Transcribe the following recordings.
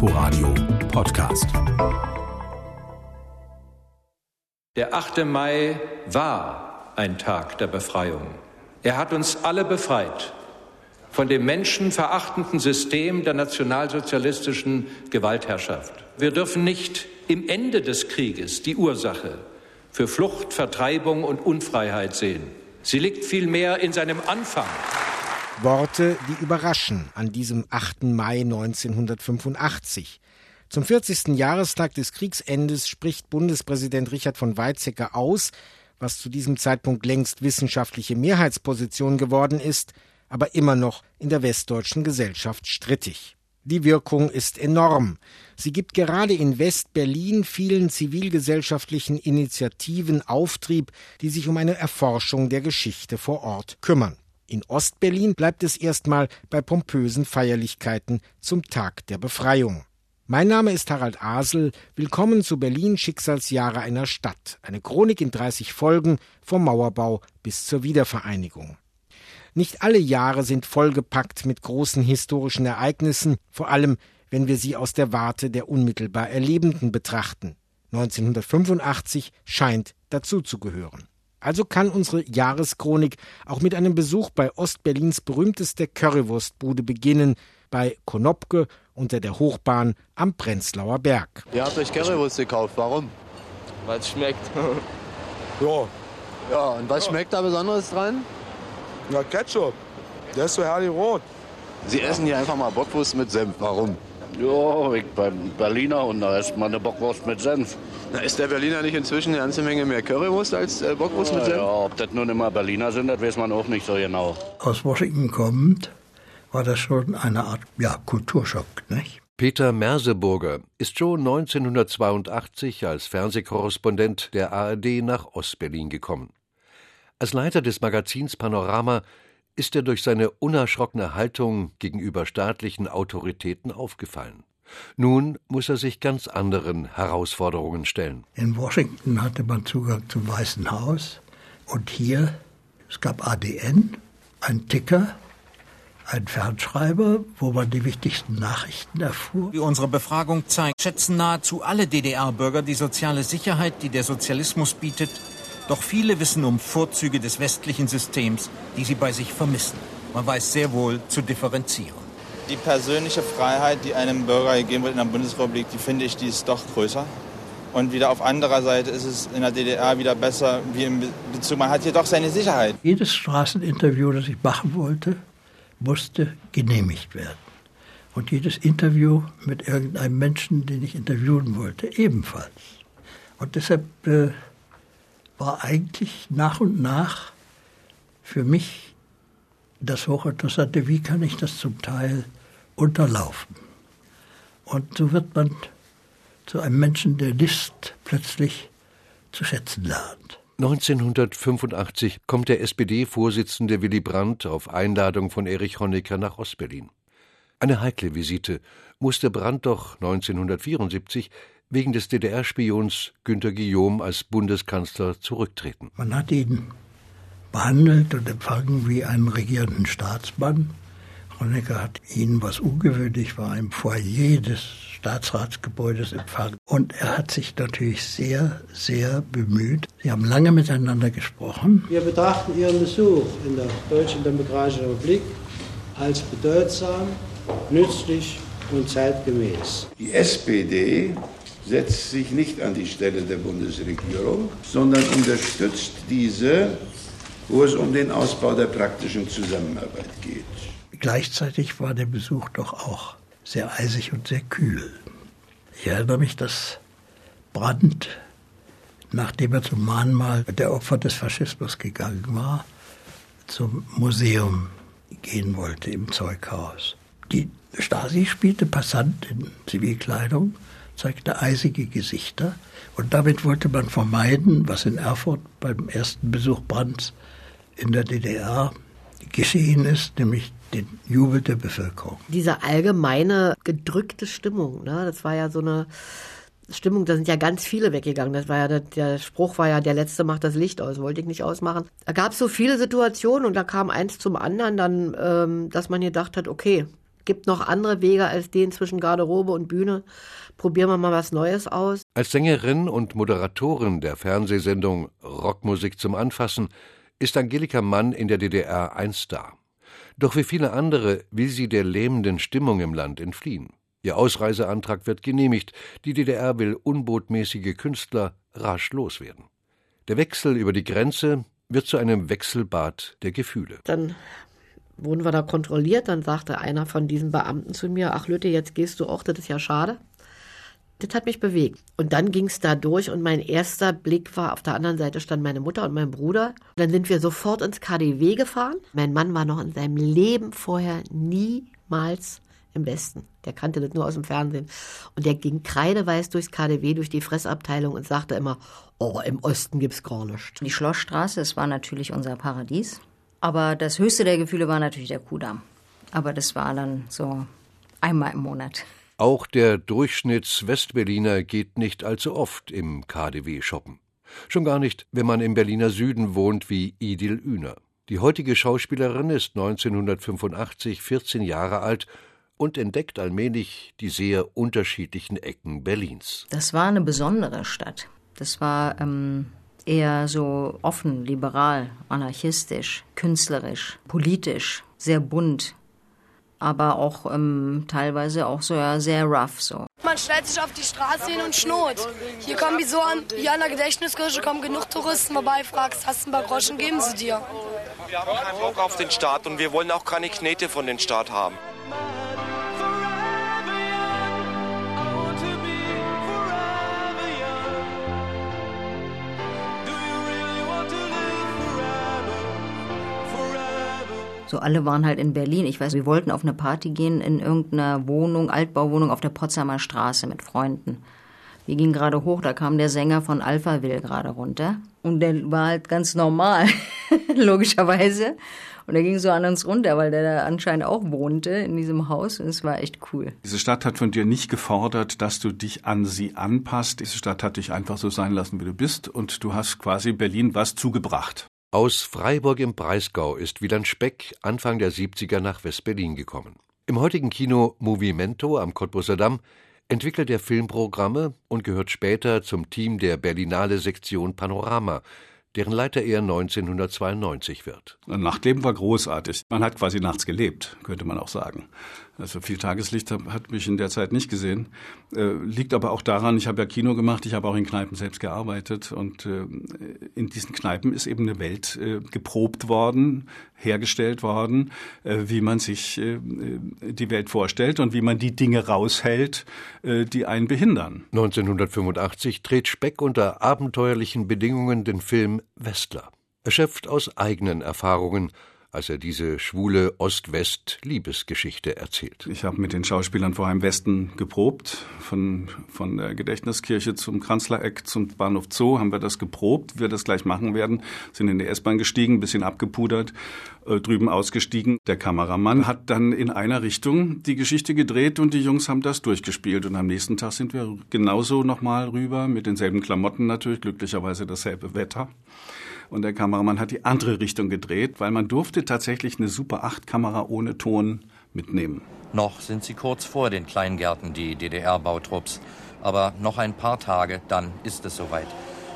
Inforadio Podcast. Der 8. Mai war ein Tag der Befreiung. Er hat uns alle befreit von dem menschenverachtenden System der nationalsozialistischen Gewaltherrschaft. Wir dürfen nicht im Ende des Krieges die Ursache für Flucht, Vertreibung und Unfreiheit sehen. Sie liegt vielmehr in seinem Anfang. Worte, die überraschen an diesem 8. Mai 1985. Zum 40. Jahrestag des Kriegsendes spricht Bundespräsident Richard von Weizsäcker aus, was zu diesem Zeitpunkt längst wissenschaftliche Mehrheitsposition geworden ist, aber immer noch in der westdeutschen Gesellschaft strittig. Die Wirkung ist enorm. Sie gibt gerade in West-Berlin vielen zivilgesellschaftlichen Initiativen Auftrieb, die sich um eine Erforschung der Geschichte vor Ort kümmern. In Ostberlin bleibt es erstmal bei pompösen Feierlichkeiten zum Tag der Befreiung. Mein Name ist Harald Asel. Willkommen zu Berlin Schicksalsjahre einer Stadt. Eine Chronik in 30 Folgen vom Mauerbau bis zur Wiedervereinigung. Nicht alle Jahre sind vollgepackt mit großen historischen Ereignissen, vor allem wenn wir sie aus der Warte der unmittelbar Erlebenden betrachten. 1985 scheint dazu zu gehören. Also kann unsere Jahreschronik auch mit einem Besuch bei Ostberlins berühmtester Currywurstbude beginnen, bei Konopke unter der Hochbahn am Prenzlauer Berg. Ihr habt euch Currywurst gekauft, warum? Weil es schmeckt. ja. Ja, und was ja. schmeckt da Besonderes dran? Na, Ketchup. Der ist so herrlich rot. Sie essen hier einfach mal Bockwurst mit Senf. Warum? Ja, ich bin Berliner und da ist mal eine Bockwurst mit Senf. Na, ist der Berliner nicht inzwischen eine ganze Menge mehr Currywurst als äh, Bockwurst ja, mit Senf? Ja, ob das nun immer Berliner sind, das weiß man auch nicht so genau. Aus Washington kommend war das schon eine Art ja, Kulturschock, nicht? Peter Merseburger ist schon 1982 als Fernsehkorrespondent der ARD nach Ostberlin gekommen. Als Leiter des Magazins Panorama ist er durch seine unerschrockene Haltung gegenüber staatlichen Autoritäten aufgefallen. Nun muss er sich ganz anderen Herausforderungen stellen. In Washington hatte man Zugang zum Weißen Haus und hier, es gab ADN, ein Ticker, ein Fernschreiber, wo man die wichtigsten Nachrichten erfuhr. Wie unsere Befragung zeigt, schätzen nahezu alle DDR-Bürger die soziale Sicherheit, die der Sozialismus bietet, doch viele wissen um Vorzüge des westlichen Systems, die sie bei sich vermissen. Man weiß sehr wohl zu differenzieren. Die persönliche Freiheit, die einem Bürger gegeben wird in der Bundesrepublik, die finde ich, die ist doch größer. Und wieder auf anderer Seite ist es in der DDR wieder besser, wie im Bezug, man hat hier doch seine Sicherheit. Jedes Straßeninterview, das ich machen wollte, musste genehmigt werden. Und jedes Interview mit irgendeinem Menschen, den ich interviewen wollte, ebenfalls. Und deshalb äh, war eigentlich nach und nach für mich das Hochinteressante, wie kann ich das zum Teil unterlaufen. Und so wird man zu einem Menschen, der List plötzlich zu schätzen lernt. 1985 kommt der SPD-Vorsitzende Willy Brandt auf Einladung von Erich Honecker nach Ostberlin. Eine heikle Visite musste Brandt doch 1974 wegen des DDR-Spions Günter Guillaume als Bundeskanzler zurücktreten. Man hat ihn behandelt und empfangen wie einen regierenden Staatsmann. Honecker hat ihn, was ungewöhnlich war, im Foyer des Staatsratsgebäudes empfangen. Und er hat sich natürlich sehr, sehr bemüht. Sie haben lange miteinander gesprochen. Wir betrachten Ihren Besuch in der Deutschen Demokratischen Republik als bedeutsam, nützlich und zeitgemäß. Die SPD setzt sich nicht an die Stelle der Bundesregierung, sondern unterstützt diese, wo es um den Ausbau der praktischen Zusammenarbeit geht. Gleichzeitig war der Besuch doch auch sehr eisig und sehr kühl. Ich erinnere mich, dass Brandt, nachdem er zum Mahnmal der Opfer des Faschismus gegangen war, zum Museum gehen wollte im Zeughaus. Die Stasi spielte Passant in Zivilkleidung zeigte eisige Gesichter. Und damit wollte man vermeiden, was in Erfurt beim ersten Besuch Brandts in der DDR geschehen ist, nämlich den Jubel der Bevölkerung. Diese allgemeine gedrückte Stimmung, ne, das war ja so eine Stimmung, da sind ja ganz viele weggegangen. Das war ja der, der Spruch war ja, der letzte macht das Licht aus, wollte ich nicht ausmachen. Da gab es so viele Situationen und da kam eins zum anderen dann, ähm, dass man gedacht hat, okay, gibt noch andere Wege als den zwischen Garderobe und Bühne. Probieren wir mal was Neues aus. Als Sängerin und Moderatorin der Fernsehsendung Rockmusik zum Anfassen ist Angelika Mann in der DDR ein Star. Doch wie viele andere will sie der lähmenden Stimmung im Land entfliehen. Ihr Ausreiseantrag wird genehmigt. Die DDR will unbotmäßige Künstler rasch loswerden. Der Wechsel über die Grenze wird zu einem Wechselbad der Gefühle. Dann wurden wir da kontrolliert. Dann sagte einer von diesen Beamten zu mir: Ach, Lütte, jetzt gehst du auch, das ist ja schade. Das hat mich bewegt. Und dann ging es da durch und mein erster Blick war, auf der anderen Seite stand meine Mutter und mein Bruder. Dann sind wir sofort ins KDW gefahren. Mein Mann war noch in seinem Leben vorher niemals im Westen. Der kannte das nur aus dem Fernsehen. Und der ging kreideweiß durchs KDW, durch die Fressabteilung und sagte immer, oh, im Osten gibt's gar nichts. Die Schlossstraße, es war natürlich unser Paradies. Aber das höchste der Gefühle war natürlich der Kudamm. Aber das war dann so einmal im Monat. Auch der Durchschnitts-Westberliner geht nicht allzu oft im KDW shoppen. Schon gar nicht, wenn man im Berliner Süden wohnt wie Idil Üner. Die heutige Schauspielerin ist 1985 14 Jahre alt und entdeckt allmählich die sehr unterschiedlichen Ecken Berlins. Das war eine besondere Stadt. Das war ähm, eher so offen, liberal, anarchistisch, künstlerisch, politisch, sehr bunt, aber auch ähm, teilweise auch so ja, sehr rough so. Man stellt sich auf die Straße hin und schnurrt. Hier kommen wie so an, hier an der Gedächtniskirche kommen genug Touristen vorbei, fragst, hast du ein paar Groschen, geben sie dir. Wir haben keinen Bock auf den Staat und wir wollen auch keine Knete von den Staat haben. So alle waren halt in Berlin. Ich weiß, wir wollten auf eine Party gehen in irgendeiner Wohnung, Altbauwohnung auf der Potsdamer Straße mit Freunden. Wir gingen gerade hoch, da kam der Sänger von Alphaville gerade runter. Und der war halt ganz normal, logischerweise. Und er ging so an uns runter, weil der da anscheinend auch wohnte in diesem Haus. Und es war echt cool. Diese Stadt hat von dir nicht gefordert, dass du dich an sie anpasst. Diese Stadt hat dich einfach so sein lassen, wie du bist. Und du hast quasi Berlin was zugebracht. Aus Freiburg im Breisgau ist Wieland Speck Anfang der 70er nach West-Berlin gekommen. Im heutigen Kino Movimento am Cottbusser Damm entwickelt er Filmprogramme und gehört später zum Team der Berlinale Sektion Panorama, deren Leiter er 1992 wird. Nachtleben war großartig. Man hat quasi nachts gelebt, könnte man auch sagen. Also viel Tageslicht hat mich in der Zeit nicht gesehen. Äh, liegt aber auch daran, ich habe ja Kino gemacht, ich habe auch in Kneipen selbst gearbeitet und äh, in diesen Kneipen ist eben eine Welt äh, geprobt worden, hergestellt worden, äh, wie man sich äh, die Welt vorstellt und wie man die Dinge raushält, äh, die einen behindern. 1985 dreht Speck unter abenteuerlichen Bedingungen den Film Westler. Erschöpft aus eigenen Erfahrungen als er diese schwule Ost-West-Liebesgeschichte erzählt. Ich habe mit den Schauspielern vorher im Westen geprobt. Von, von der Gedächtniskirche zum Kanzlereck zum Bahnhof Zoo haben wir das geprobt, wir das gleich machen werden. Sind in die S-Bahn gestiegen, ein bisschen abgepudert, äh, drüben ausgestiegen. Der Kameramann hat dann in einer Richtung die Geschichte gedreht und die Jungs haben das durchgespielt. Und am nächsten Tag sind wir genauso nochmal rüber, mit denselben Klamotten natürlich, glücklicherweise dasselbe Wetter und der Kameramann hat die andere Richtung gedreht, weil man durfte tatsächlich eine Super 8 Kamera ohne Ton mitnehmen. Noch sind sie kurz vor den Kleingärten, die DDR-Bautrupps. Aber noch ein paar Tage, dann ist es soweit.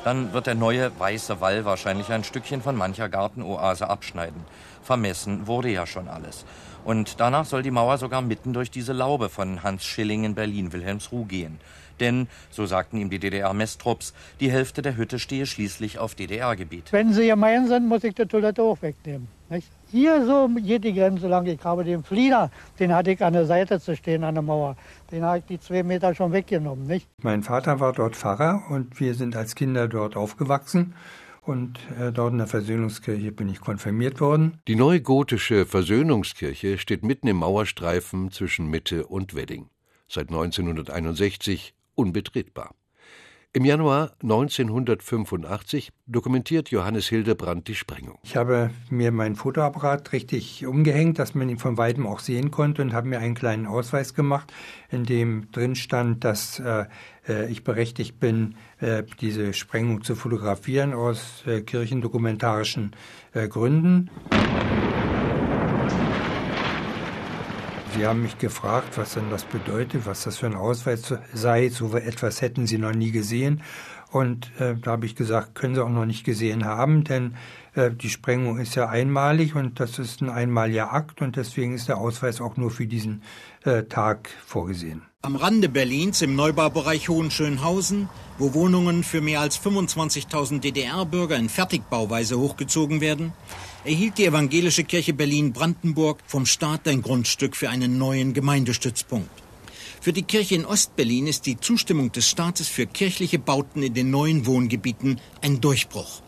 Dann wird der neue weiße Wall wahrscheinlich ein Stückchen von mancher Gartenoase abschneiden. Vermessen wurde ja schon alles. Und danach soll die Mauer sogar mitten durch diese Laube von Hans Schilling in Berlin-Wilhelmsruh gehen. Denn, so sagten ihm die DDR-Messtrupps, die Hälfte der Hütte stehe schließlich auf DDR-Gebiet. Wenn Sie gemein sind, muss ich die Toilette auch wegnehmen. Nicht? Hier so geht die Grenze lang. Ich habe den Flieger, den hatte ich an der Seite zu stehen an der Mauer. Den habe ich die zwei Meter schon weggenommen. Nicht? Mein Vater war dort Pfarrer und wir sind als Kinder dort aufgewachsen. Und äh, dort in der Versöhnungskirche bin ich konfirmiert worden. Die neugotische Versöhnungskirche steht mitten im Mauerstreifen zwischen Mitte und Wedding. Seit 1961 unbetretbar. Im Januar 1985 dokumentiert Johannes Hildebrand die Sprengung. Ich habe mir meinen Fotoapparat richtig umgehängt, dass man ihn von weitem auch sehen konnte und habe mir einen kleinen Ausweis gemacht, in dem drin stand, dass äh, äh ich berechtigt bin, äh, diese Sprengung zu fotografieren aus äh, kirchendokumentarischen äh, Gründen. Sie haben mich gefragt, was denn das bedeutet, was das für ein Ausweis sei. So etwas hätten Sie noch nie gesehen. Und äh, da habe ich gesagt, können Sie auch noch nicht gesehen haben, denn äh, die Sprengung ist ja einmalig und das ist ein einmaliger Akt und deswegen ist der Ausweis auch nur für diesen Tag vorgesehen. Am Rande Berlins im Neubaubereich Hohenschönhausen, wo Wohnungen für mehr als 25.000 DDR-Bürger in Fertigbauweise hochgezogen werden, erhielt die Evangelische Kirche Berlin-Brandenburg vom Staat ein Grundstück für einen neuen Gemeindestützpunkt. Für die Kirche in Ostberlin ist die Zustimmung des Staates für kirchliche Bauten in den neuen Wohngebieten ein Durchbruch.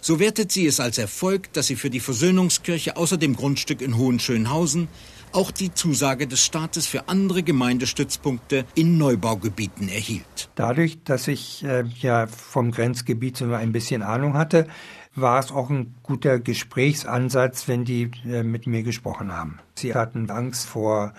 So wertet sie es als Erfolg, dass sie für die Versöhnungskirche außer dem Grundstück in Hohenschönhausen auch die Zusage des Staates für andere Gemeindestützpunkte in Neubaugebieten erhielt. Dadurch, dass ich äh, ja vom Grenzgebiet so ein bisschen Ahnung hatte, war es auch ein guter Gesprächsansatz, wenn die äh, mit mir gesprochen haben. Sie hatten Angst vor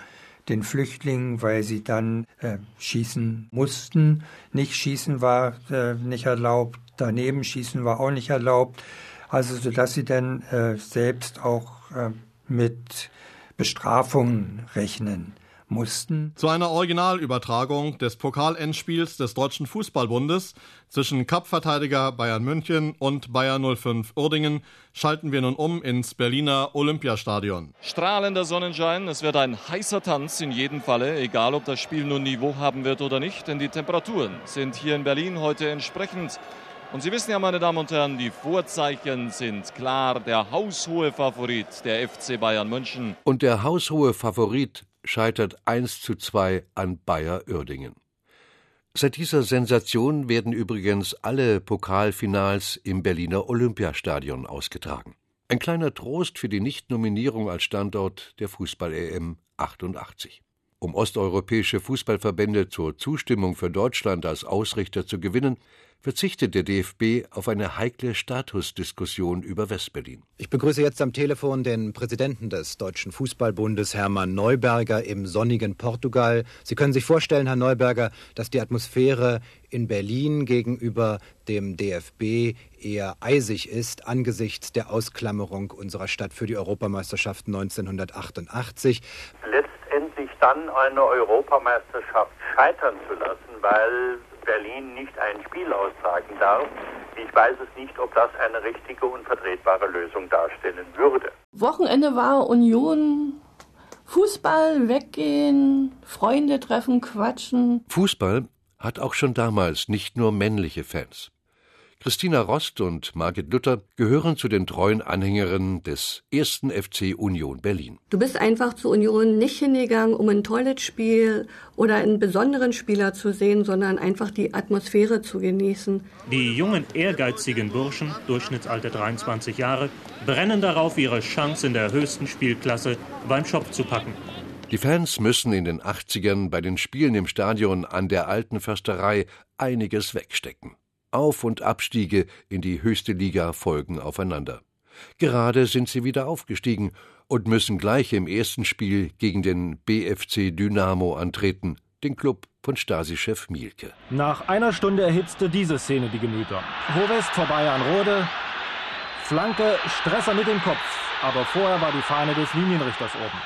den Flüchtlingen, weil sie dann äh, schießen mussten. Nicht schießen war äh, nicht erlaubt, daneben schießen war auch nicht erlaubt. Also so dass sie dann äh, selbst auch äh, mit Bestrafungen rechnen mussten. Zu einer Originalübertragung des Pokalendspiels des Deutschen Fußballbundes zwischen Cup-Verteidiger Bayern München und Bayern 05 Uerdingen schalten wir nun um ins Berliner Olympiastadion. Strahlender Sonnenschein, es wird ein heißer Tanz in jedem Falle, egal ob das Spiel nun Niveau haben wird oder nicht, denn die Temperaturen sind hier in Berlin heute entsprechend. Und Sie wissen ja, meine Damen und Herren, die Vorzeichen sind klar. Der haushohe Favorit, der FC Bayern München. Und der haushohe Favorit scheitert 1 zu 2 an Bayer Uerdingen. Seit dieser Sensation werden übrigens alle Pokalfinals im Berliner Olympiastadion ausgetragen. Ein kleiner Trost für die Nichtnominierung als Standort der Fußball-EM 88. Um osteuropäische Fußballverbände zur Zustimmung für Deutschland als Ausrichter zu gewinnen, verzichtet der DFB auf eine heikle Statusdiskussion über Westberlin. Ich begrüße jetzt am Telefon den Präsidenten des Deutschen Fußballbundes, Hermann Neuberger, im sonnigen Portugal. Sie können sich vorstellen, Herr Neuberger, dass die Atmosphäre in Berlin gegenüber dem DFB eher eisig ist angesichts der Ausklammerung unserer Stadt für die Europameisterschaft 1988. Letztendlich dann eine Europameisterschaft scheitern zu lassen, weil Berlin nicht ein Spiel austragen darf. Ich weiß es nicht, ob das eine richtige und vertretbare Lösung darstellen würde. Wochenende war Union, Fußball, weggehen, Freunde treffen, quatschen. Fußball hat auch schon damals nicht nur männliche Fans. Christina Rost und Margit Luther gehören zu den treuen Anhängerinnen des ersten FC Union Berlin. Du bist einfach zur Union nicht hingegangen, um ein tolles Spiel oder einen besonderen Spieler zu sehen, sondern einfach die Atmosphäre zu genießen. Die jungen, ehrgeizigen Burschen, Durchschnittsalter 23 Jahre, brennen darauf, ihre Chance in der höchsten Spielklasse beim Schopf zu packen. Die Fans müssen in den 80ern bei den Spielen im Stadion an der alten Försterei einiges wegstecken. Auf- und Abstiege in die höchste Liga folgen aufeinander. Gerade sind sie wieder aufgestiegen und müssen gleich im ersten Spiel gegen den BFC Dynamo antreten, den Club von Stasi-Chef Mielke. Nach einer Stunde erhitzte diese Szene die Gemüter. Hovest vorbei an Rode, Flanke, Stresser mit dem Kopf, aber vorher war die Fahne des Linienrichters oben.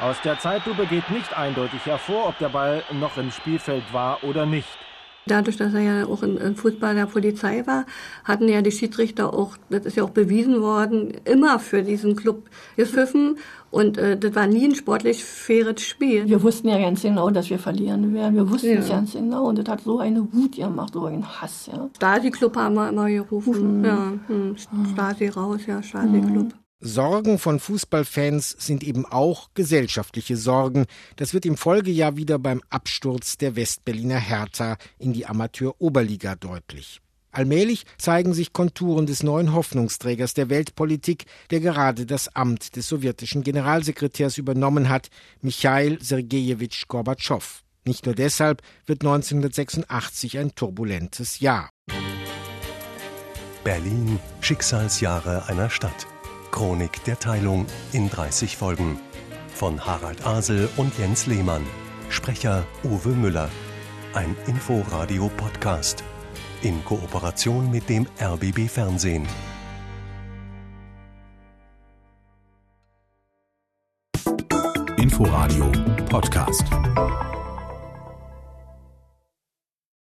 Aus der Zeitlupe geht nicht eindeutig hervor, ob der Ball noch im Spielfeld war oder nicht. Dadurch, dass er ja auch im Fußball der Polizei war, hatten ja die Schiedsrichter auch, das ist ja auch bewiesen worden, immer für diesen Club gepfiffen. Und äh, das war nie ein sportlich faires Spiel. Wir wussten ja ganz genau, dass wir verlieren werden. Wir wussten ja. es ganz genau. Und das hat so eine Wut gemacht, so einen Hass. Ja. Stasi-Club haben wir immer gerufen. Mhm. Ja, hm. Stasi raus, ja, Stasi-Club. Mhm. Sorgen von Fußballfans sind eben auch gesellschaftliche Sorgen. Das wird im Folgejahr wieder beim Absturz der Westberliner Hertha in die Amateur-Oberliga deutlich. Allmählich zeigen sich Konturen des neuen Hoffnungsträgers der Weltpolitik, der gerade das Amt des sowjetischen Generalsekretärs übernommen hat, Michail Sergejewitsch Gorbatschow. Nicht nur deshalb wird 1986 ein turbulentes Jahr. Berlin Schicksalsjahre einer Stadt. Chronik der Teilung in 30 Folgen. Von Harald Asel und Jens Lehmann. Sprecher Uwe Müller. Ein Inforadio-Podcast. In Kooperation mit dem RBB Fernsehen. Inforadio Podcast.